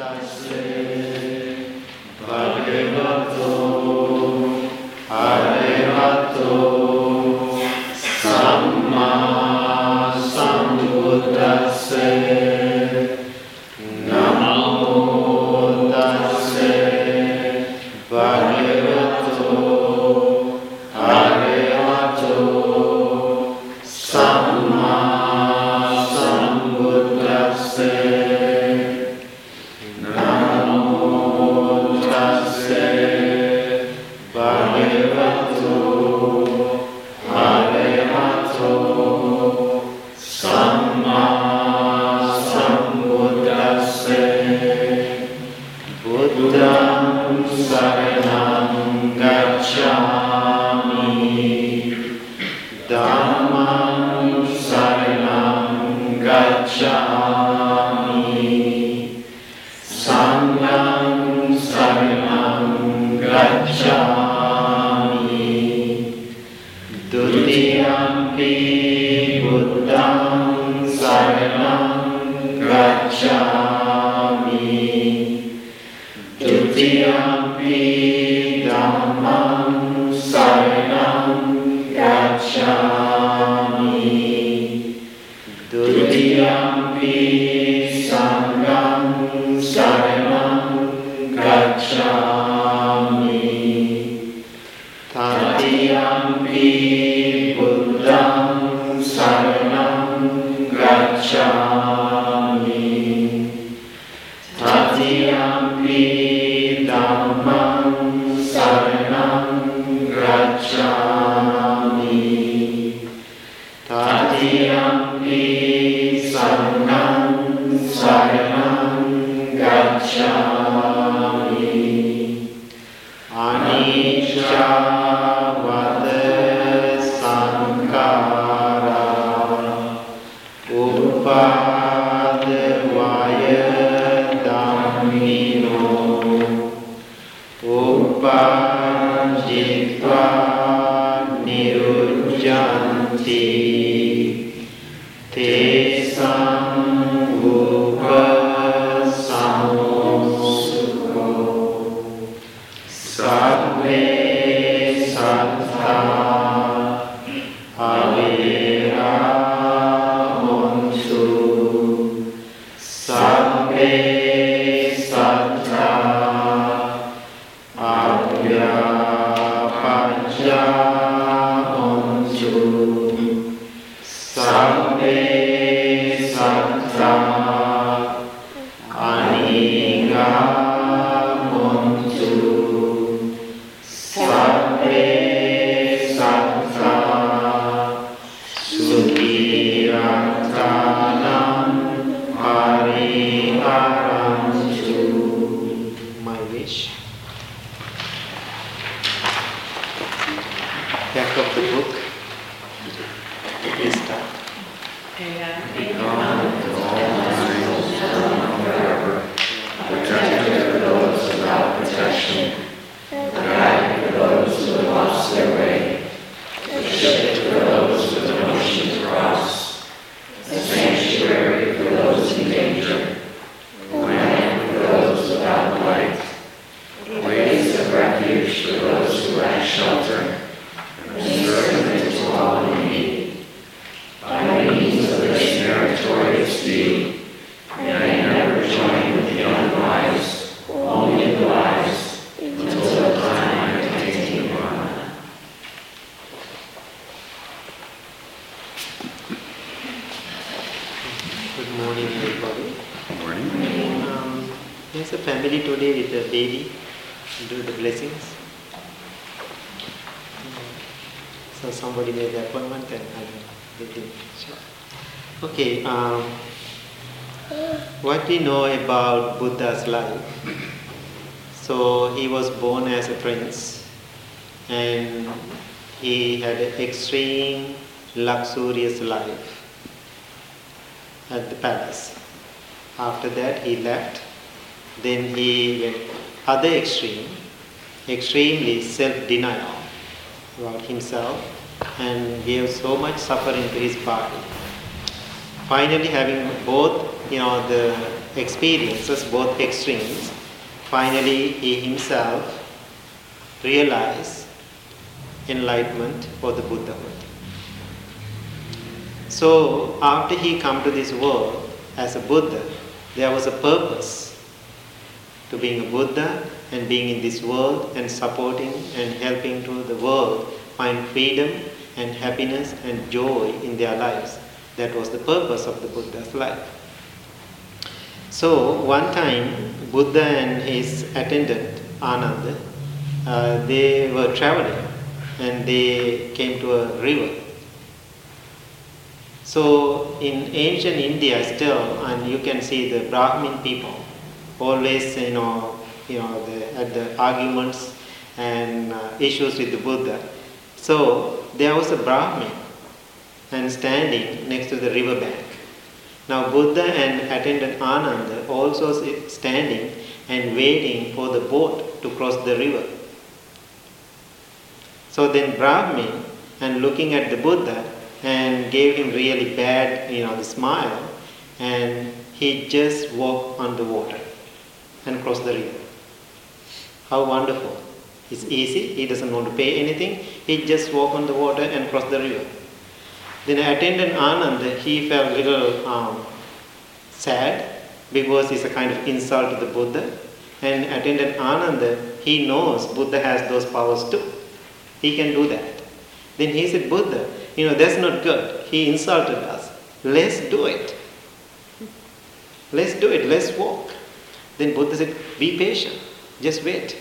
thy slave. Padre nostro, Judea So somebody made the appointment and I did it. Okay. Um, what you know about Buddha's life? So he was born as a prince, and he had an extreme luxurious life at the palace. After that, he left. Then he went other extreme, extremely self-denial about himself and gave so much suffering to his body. Finally, having both you know the experiences, both extremes, finally he himself realized enlightenment or the Buddhahood. So after he come to this world as a Buddha, there was a purpose to being a Buddha and being in this world and supporting and helping to the world find freedom and happiness and joy in their lives. That was the purpose of the Buddha's life. So one time, Buddha and his attendant Ananda, uh, they were traveling and they came to a river. So in ancient India still, and you can see the Brahmin people always, you know, you know, the, had the arguments and uh, issues with the Buddha. So there was a Brahmin and standing next to the river bank. Now Buddha and attendant Ananda also standing and waiting for the boat to cross the river. So then Brahmin and looking at the Buddha and gave him really bad, you know, the smile and he just walked on the water and cross the river. How wonderful. It's easy. He doesn't want to pay anything. He just walk on the water and cross the river. Then attendant Anand, he felt little um, sad because it's a kind of insult to the Buddha. And attendant Ananda, he knows Buddha has those powers too. He can do that. Then he said, Buddha, you know, that's not good. He insulted us. Let's do it. Let's do it. Let's walk. Then Buddha said, be patient. Just wait.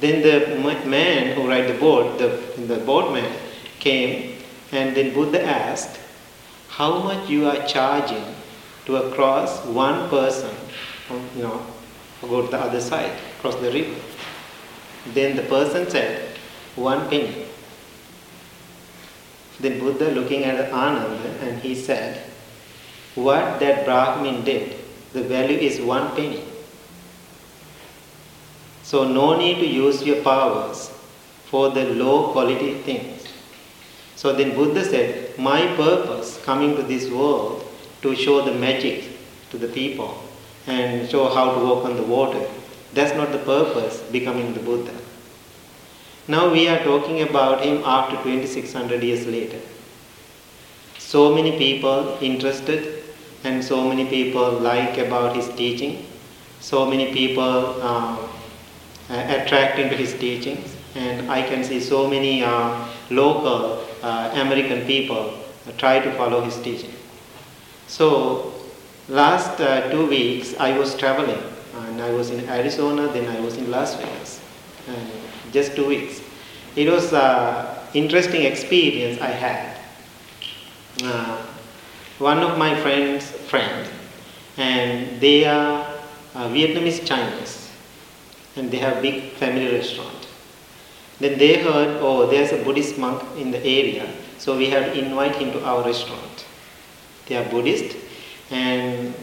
Then the man who ride the boat, the, the boatman, came and then Buddha asked, how much you are charging to cross one person, you know, go to the other side, cross the river. Then the person said, one penny. Then Buddha looking at Ananda and he said, what that Brahmin did, the value is one penny. So no need to use your powers for the low quality things. So then Buddha said, my purpose coming to this world to show the magic to the people and show how to walk on the water. That's not the purpose becoming the Buddha. Now we are talking about him after 2600 years later. So many people interested and so many people like about his teaching. So many people uh, attracted to his teachings and I can see so many uh, local uh, American people try to follow his teaching. So last uh, two weeks I was traveling and I was in Arizona, then I was in Las Vegas, just two weeks. It was an interesting experience I had. One of my friends' friend, and they are uh, Vietnamese Chinese, and they have big family restaurant. Then they heard, oh, there's a Buddhist monk in the area, so we have to invite him to our restaurant. They are Buddhist, and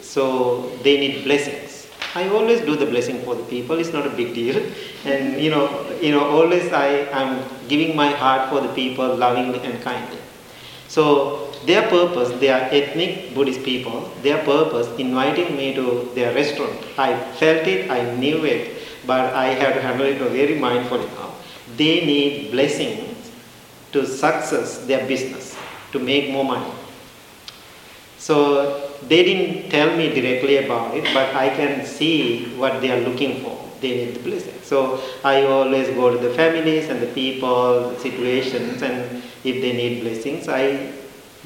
so they need blessings. I always do the blessing for the people. It's not a big deal, and you know, you know, always I am giving my heart for the people, lovingly and kindly. So their purpose, they are ethnic Buddhist people. Their purpose, inviting me to their restaurant. I felt it, I knew it, but I have to handle it very mindfully now. They need blessings to success their business, to make more money. So they didn't tell me directly about it, but I can see what they are looking for. They need the blessing. So I always go to the families and the people, situations, and if they need blessings, I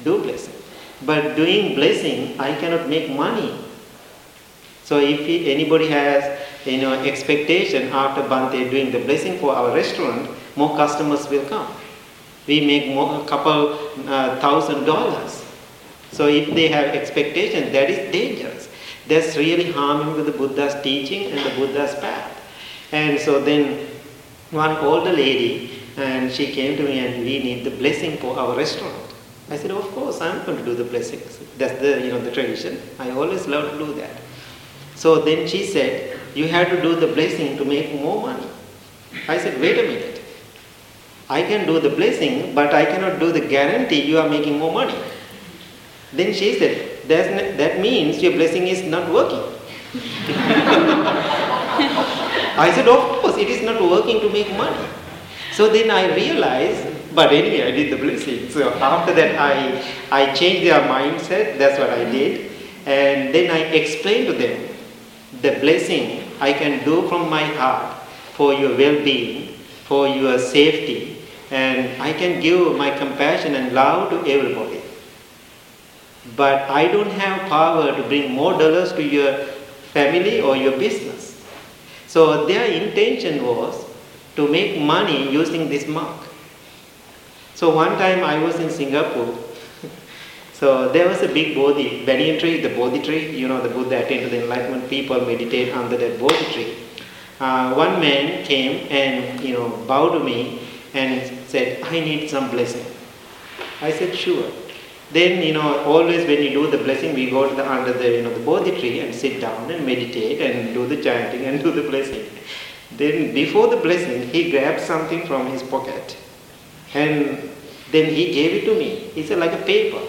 do blessing. But doing blessing, I cannot make money. So if anybody has you know expectation after Bhante doing the blessing for our restaurant, more customers will come. We make more, a couple uh, thousand dollars. So if they have expectation, that is dangerous. That's really harming to the Buddha's teaching and the Buddha's path. And so then one older lady, and she came to me and we need the blessing for our restaurant. I said, of course, I'm going to do the blessings. That's the, you know, the tradition. I always love to do that. So then she said, you have to do the blessing to make more money. I said, wait a minute. I can do the blessing, but I cannot do the guarantee you are making more money. Then she said, that's, that means your blessing is not working. I said, of course, it is not working to make money. So then I realized, but anyway, I did the blessing. So after that, I, I changed their mindset. That's what I did. And then I explained to them the blessing I can do from my heart for your well being, for your safety, and I can give my compassion and love to everybody. But I don't have power to bring more dollars to your family or your business. So their intention was to make money using this mark. So one time I was in Singapore. so there was a big Bodhi, banyan tree, the Bodhi tree. You know, the Buddha attained to the enlightenment. People meditate under that Bodhi tree. Uh, one man came and you know bowed to me and said, "I need some blessing." I said, "Sure." Then you know always when you do the blessing, we go to the under the you know the Bodhi tree and sit down and meditate and do the chanting and do the blessing. Then before the blessing, he grabbed something from his pocket and then he gave it to me. He said, like a paper.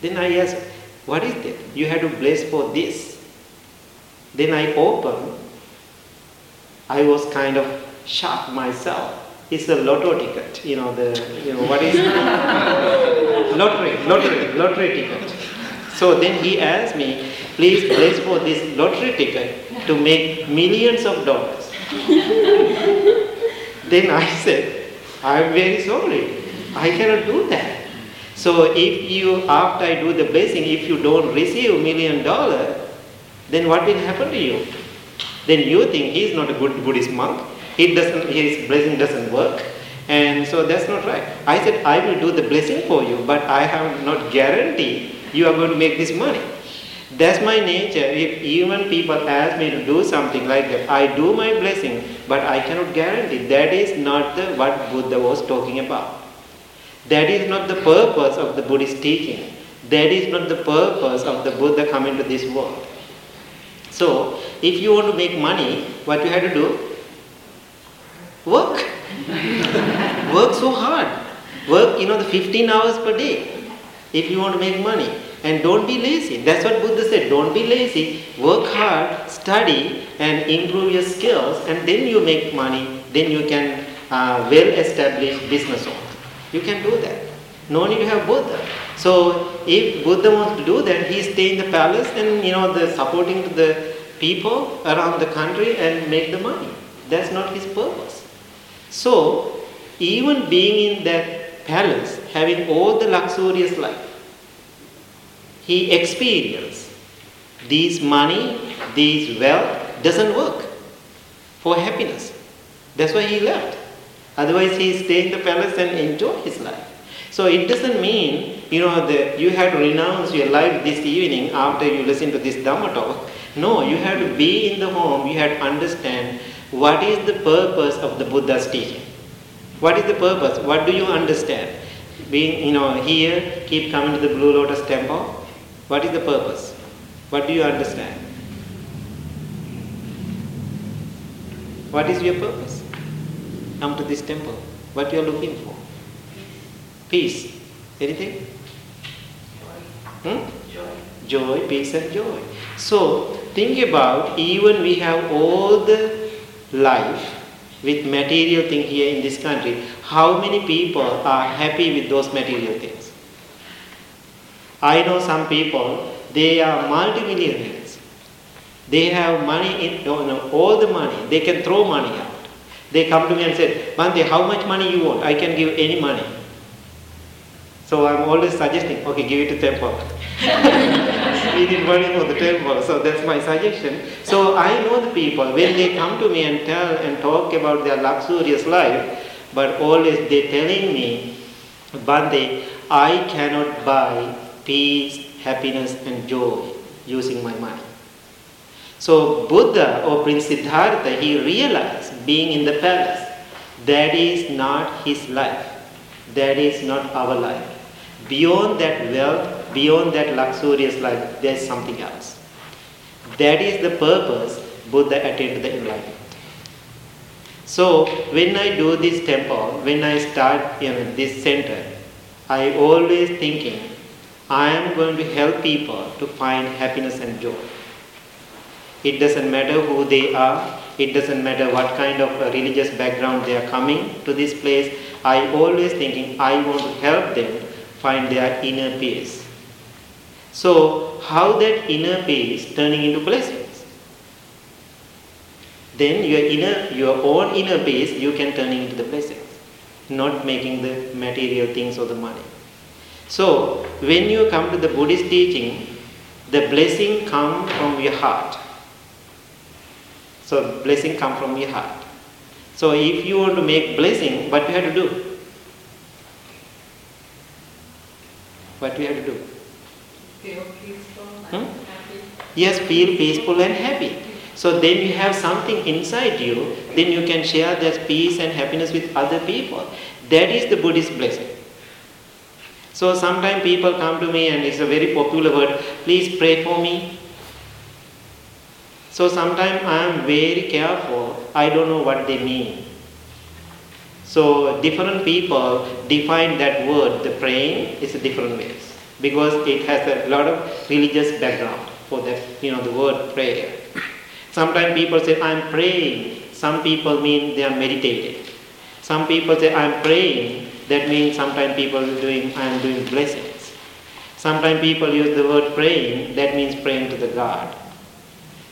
Then I asked, what is that? You have to bless for this. Then I opened. I was kind of shocked myself. It's a lotto ticket, you know, the, you know, what is lottery, lottery, lottery ticket. So then he asked me, please bless for this lottery ticket to make millions of dollars. then I said, I'm very sorry. I cannot do that. So if you, after I do the blessing, if you don't receive million dollar, then what will happen to you? Then you think he's not a good Buddhist monk. He doesn't, his blessing doesn't work. And so that's not right. I said, I will do the blessing for you, but I have not guarantee you are going to make this money. That's my nature. If even people ask me to do something like that, I do my blessing, but I cannot guarantee. That is not the, what Buddha was talking about. That is not the purpose of the Buddhist teaching. That is not the purpose of the Buddha coming to this world. So, if you want to make money, what you have to do? Work. Work so hard. Work, you know, the 15 hours per day if you want to make money. And don't be lazy. That's what Buddha said. Don't be lazy. Work hard, study, and improve your skills, and then you make money. Then you can uh, well establish business owner. You can do that. No need to have Buddha. So if Buddha wants to do that, he stay in the palace and you know the supporting the people around the country and make the money. That's not his purpose. So even being in that palace, having all the luxurious life, he experienced these money, these wealth doesn't work for happiness. That's why he left. Otherwise, he stay in the palace and enjoy his life. So it doesn't mean you know that you have to renounce your life this evening after you listen to this Dhamma talk. No, you have to be in the home. You have to understand what is the purpose of the Buddha's teaching. What is the purpose? What do you understand? Being you know here, keep coming to the Blue Lotus Temple. What is the purpose? What do you understand? What is your purpose? Come to this temple. What you are looking for? Peace. Anything? Hmm? Joy. Peace and joy. So think about even we have all the life with material thing here in this country, how many people are happy with those material things? I know some people, they are multimillionaires. They have money in all the money. They can throw money. They come to me and say, Bhante, how much money you want? I can give any money. So I'm always suggesting, okay, give it to temple. we need money for the temple, so that's my suggestion. So I know the people, when they come to me and tell and talk about their luxurious life, but always they're telling me, Bhante, I cannot buy peace, happiness and joy using my money. So Buddha or Prince Siddhartha, he realized being in the palace, that is not his life. That is not our life. Beyond that wealth, beyond that luxurious life, there is something else. That is the purpose Buddha attained the enlightenment. So when I do this temple, when I start you know, this center, I always thinking I am going to help people to find happiness and joy. It doesn't matter who they are, it doesn't matter what kind of religious background they are coming to this place. I always thinking I want to help them find their inner peace. So how that inner peace turning into blessings? Then your inner your own inner peace you can turn into the blessings, not making the material things or the money. So when you come to the Buddhist teaching, the blessing come from your heart. So blessing come from your heart. So if you want to make blessing, what you have to do? What you have to do? Feel peaceful Hmm? and happy. Yes, feel peaceful and happy. So then you have something inside you, then you can share that peace and happiness with other people. That is the Buddhist blessing. So sometimes people come to me and it's a very popular word, please pray for me. So sometimes I am very careful, I don't know what they mean. So different people define that word, the praying, is a different ways. Because it has a lot of religious background for the you know, the word prayer. Sometimes people say, I'm praying. Some people mean they are meditating. Some people say, I'm praying. That means sometimes people are doing, I'm doing blessings. Sometimes people use the word praying. That means praying to the God.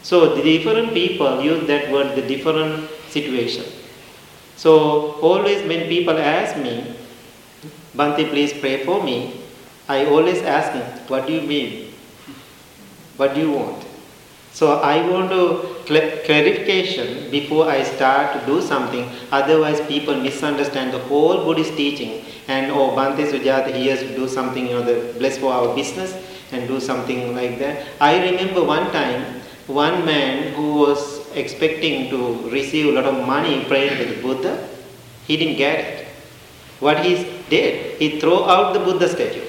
So the different people use that word, the different situation. So always when people ask me, Bhante, please pray for me, I always ask them, what do you mean? What do you want? So I want to cl- clarification before I start to do something. Otherwise, people misunderstand the whole Buddhist teaching. And oh, Bhante Sujatha, he has to do something, you know, the bless for our business and do something like that. I remember one time, one man who was expecting to receive a lot of money praying to the Buddha, he didn't get it. What he did, he threw out the Buddha statue.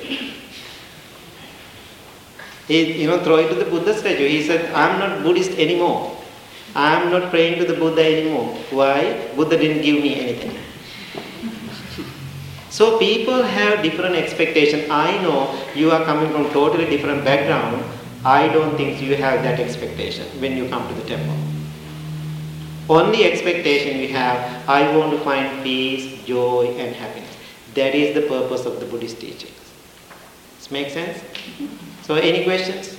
He, you know, throw it to the Buddha statue. He said, I'm not Buddhist anymore. I'm not praying to the Buddha anymore. Why? Buddha didn't give me anything. So people have different expectation. I know you are coming from totally different background. I don't think you have that expectation when you come to the temple. Only expectation you have, I want to find peace, joy and happiness. That is the purpose of the Buddhist teachings. Does make sense? So any questions?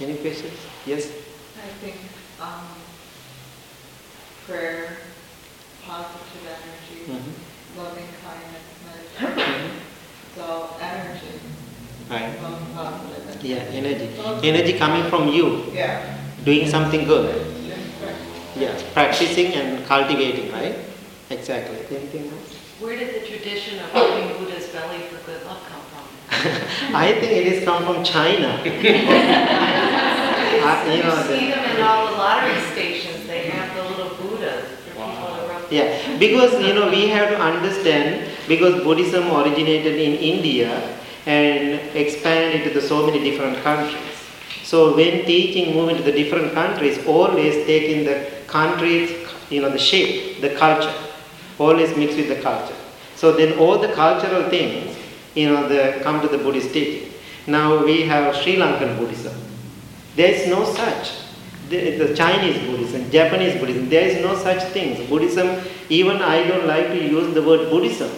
Any questions? Yes? I think um, prayer, positive energy, Mhm. loving kindness, meditation. So energy, Right. love, positive energy. Yeah, energy. Energy coming from you, Yeah. doing something good. Yes, practicing and cultivating, right? Exactly. Anything else? Where did the tradition of rubbing Buddha's belly for good luck come from? I think it is come from China. Uh, you know, see the, them in all the lottery stations, they have the little Buddhas for people to yeah, because you know we have to understand because Buddhism originated in India and expand into the so many different countries. So when teaching move into the different countries, always taking the countries, you know the shape, the culture, always mix with the culture. So then all the cultural things you know the come to the Buddhist teaching. Now we have Sri Lankan Buddhism. There is no such. The, the Chinese Buddhism, Japanese Buddhism, there is no such things. Buddhism, even I don't like to use the word Buddhism.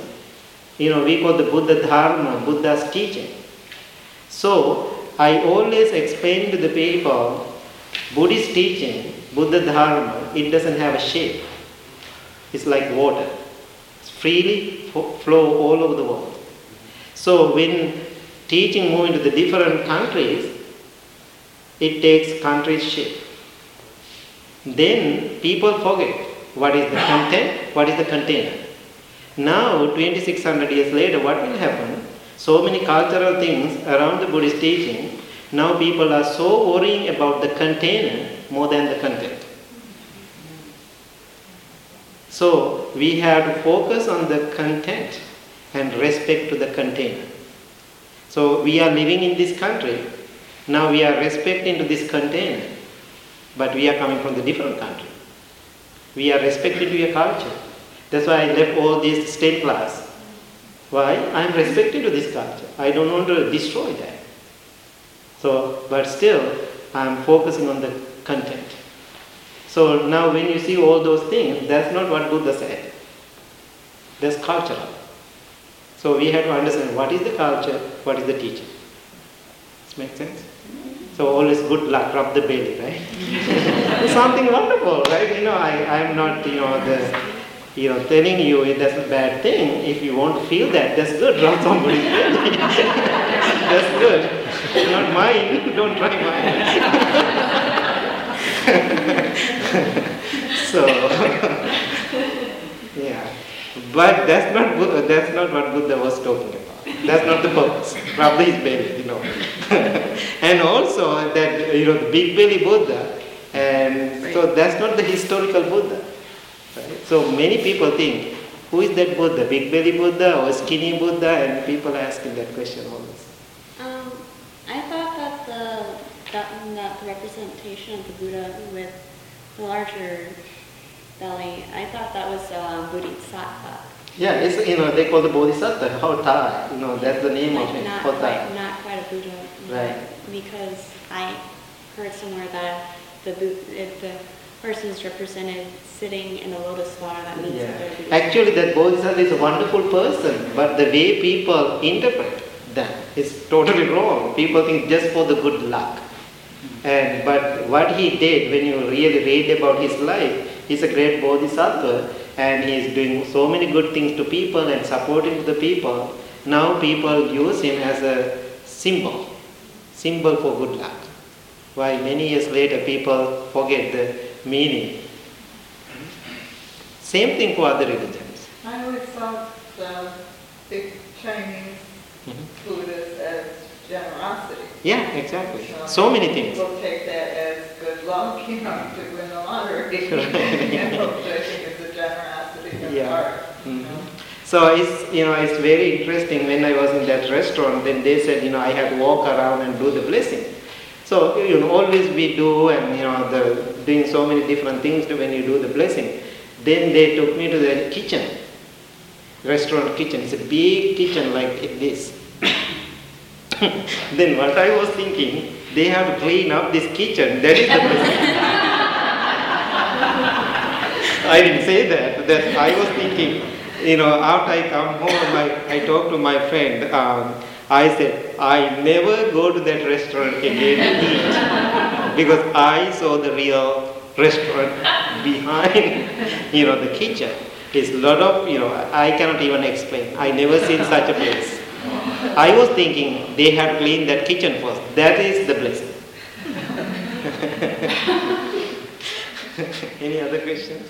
You know, we call the Buddha Dharma, Buddha's teaching. So, I always explain to the people, Buddhist teaching, Buddha Dharma, it doesn't have a shape. It's like water. It's freely flow all over the world. So when teaching move into the different countries, it takes country's shape. Then people forget what is the content, what is the container. Now, 2600 years later, what will happen? So many cultural things around the Buddhist teaching, now people are so worrying about the container more than the content. So, we have to focus on the content and respect to the container. So, we are living in this country, now we are respecting to this container, but we are coming from the different country. We are respecting to your culture. That's why I left all these state class. Why? I am respected to this culture. I don't want to destroy that. So, but still, I am focusing on the content. So now when you see all those things, that's not what Buddha said. That's cultural. So we have to understand what is the culture, what is the teaching. Does make sense? So always good luck, rub the belly, right? something wonderful, right? You know, I, I'm not, you know, the you know, telling you that's a bad thing. If you want to feel that, that's good. Somebody's belly. that's good. Not mine. Don't try mine. so yeah. But that's not Buddha, that's not what Buddha was talking about. That's not the purpose. Rub his belly, you know. and also that you know the big belly Buddha, and so that's not the historical Buddha. Right? So many people think, who is that Buddha? Big belly Buddha or skinny Buddha? And people are asking that question always. Um, I thought that the that, that the representation of the Buddha with the larger belly, I thought that was uh, Bodhisattva. Yeah, it's you know they call the Bodhisattva Hotei. You know that's the name like of it. not Hotei. quite, not quite a Buddha. Right. Because I heard somewhere that the Bu- the person is represented sitting in a lotus flower, that means that they're Actually, that Bodhisattva is a wonderful person, but the way people interpret that is totally wrong. People think just for the good luck. And but what he did when you really read about his life, he's a great bodhisattva and he is doing so many good things to people and supporting the people. Now people use him as a symbol, symbol for good luck. Why many years later people forget the meaning. Same thing for other religions. I always thought the big Chinese Mhm. Buddhists as generosity. Yeah, exactly. So many things. People take that as good luck, you know, to win the lottery. You know, which I think is a generosity of Yeah. heart. you Mhm. know. So it's you know it's very interesting. When I was in that restaurant, then they said you know I had to walk around and do the blessing. So you know always we do and you know the doing so many different things when you do the blessing. Then they took me to the kitchen, restaurant kitchen. It's a big kitchen like this. then what I was thinking, they have to clean up this kitchen. That is the blessing. I didn't say that. That I was thinking, you know, after I come home, I, I talked to my friend. Um, I said, I never go to that restaurant again eat because I saw the real restaurant behind, you know, the kitchen. It's a lot of, you know, I cannot even explain. I never seen such a place. I was thinking they have cleaned that kitchen first. That is the blessing. Any other questions?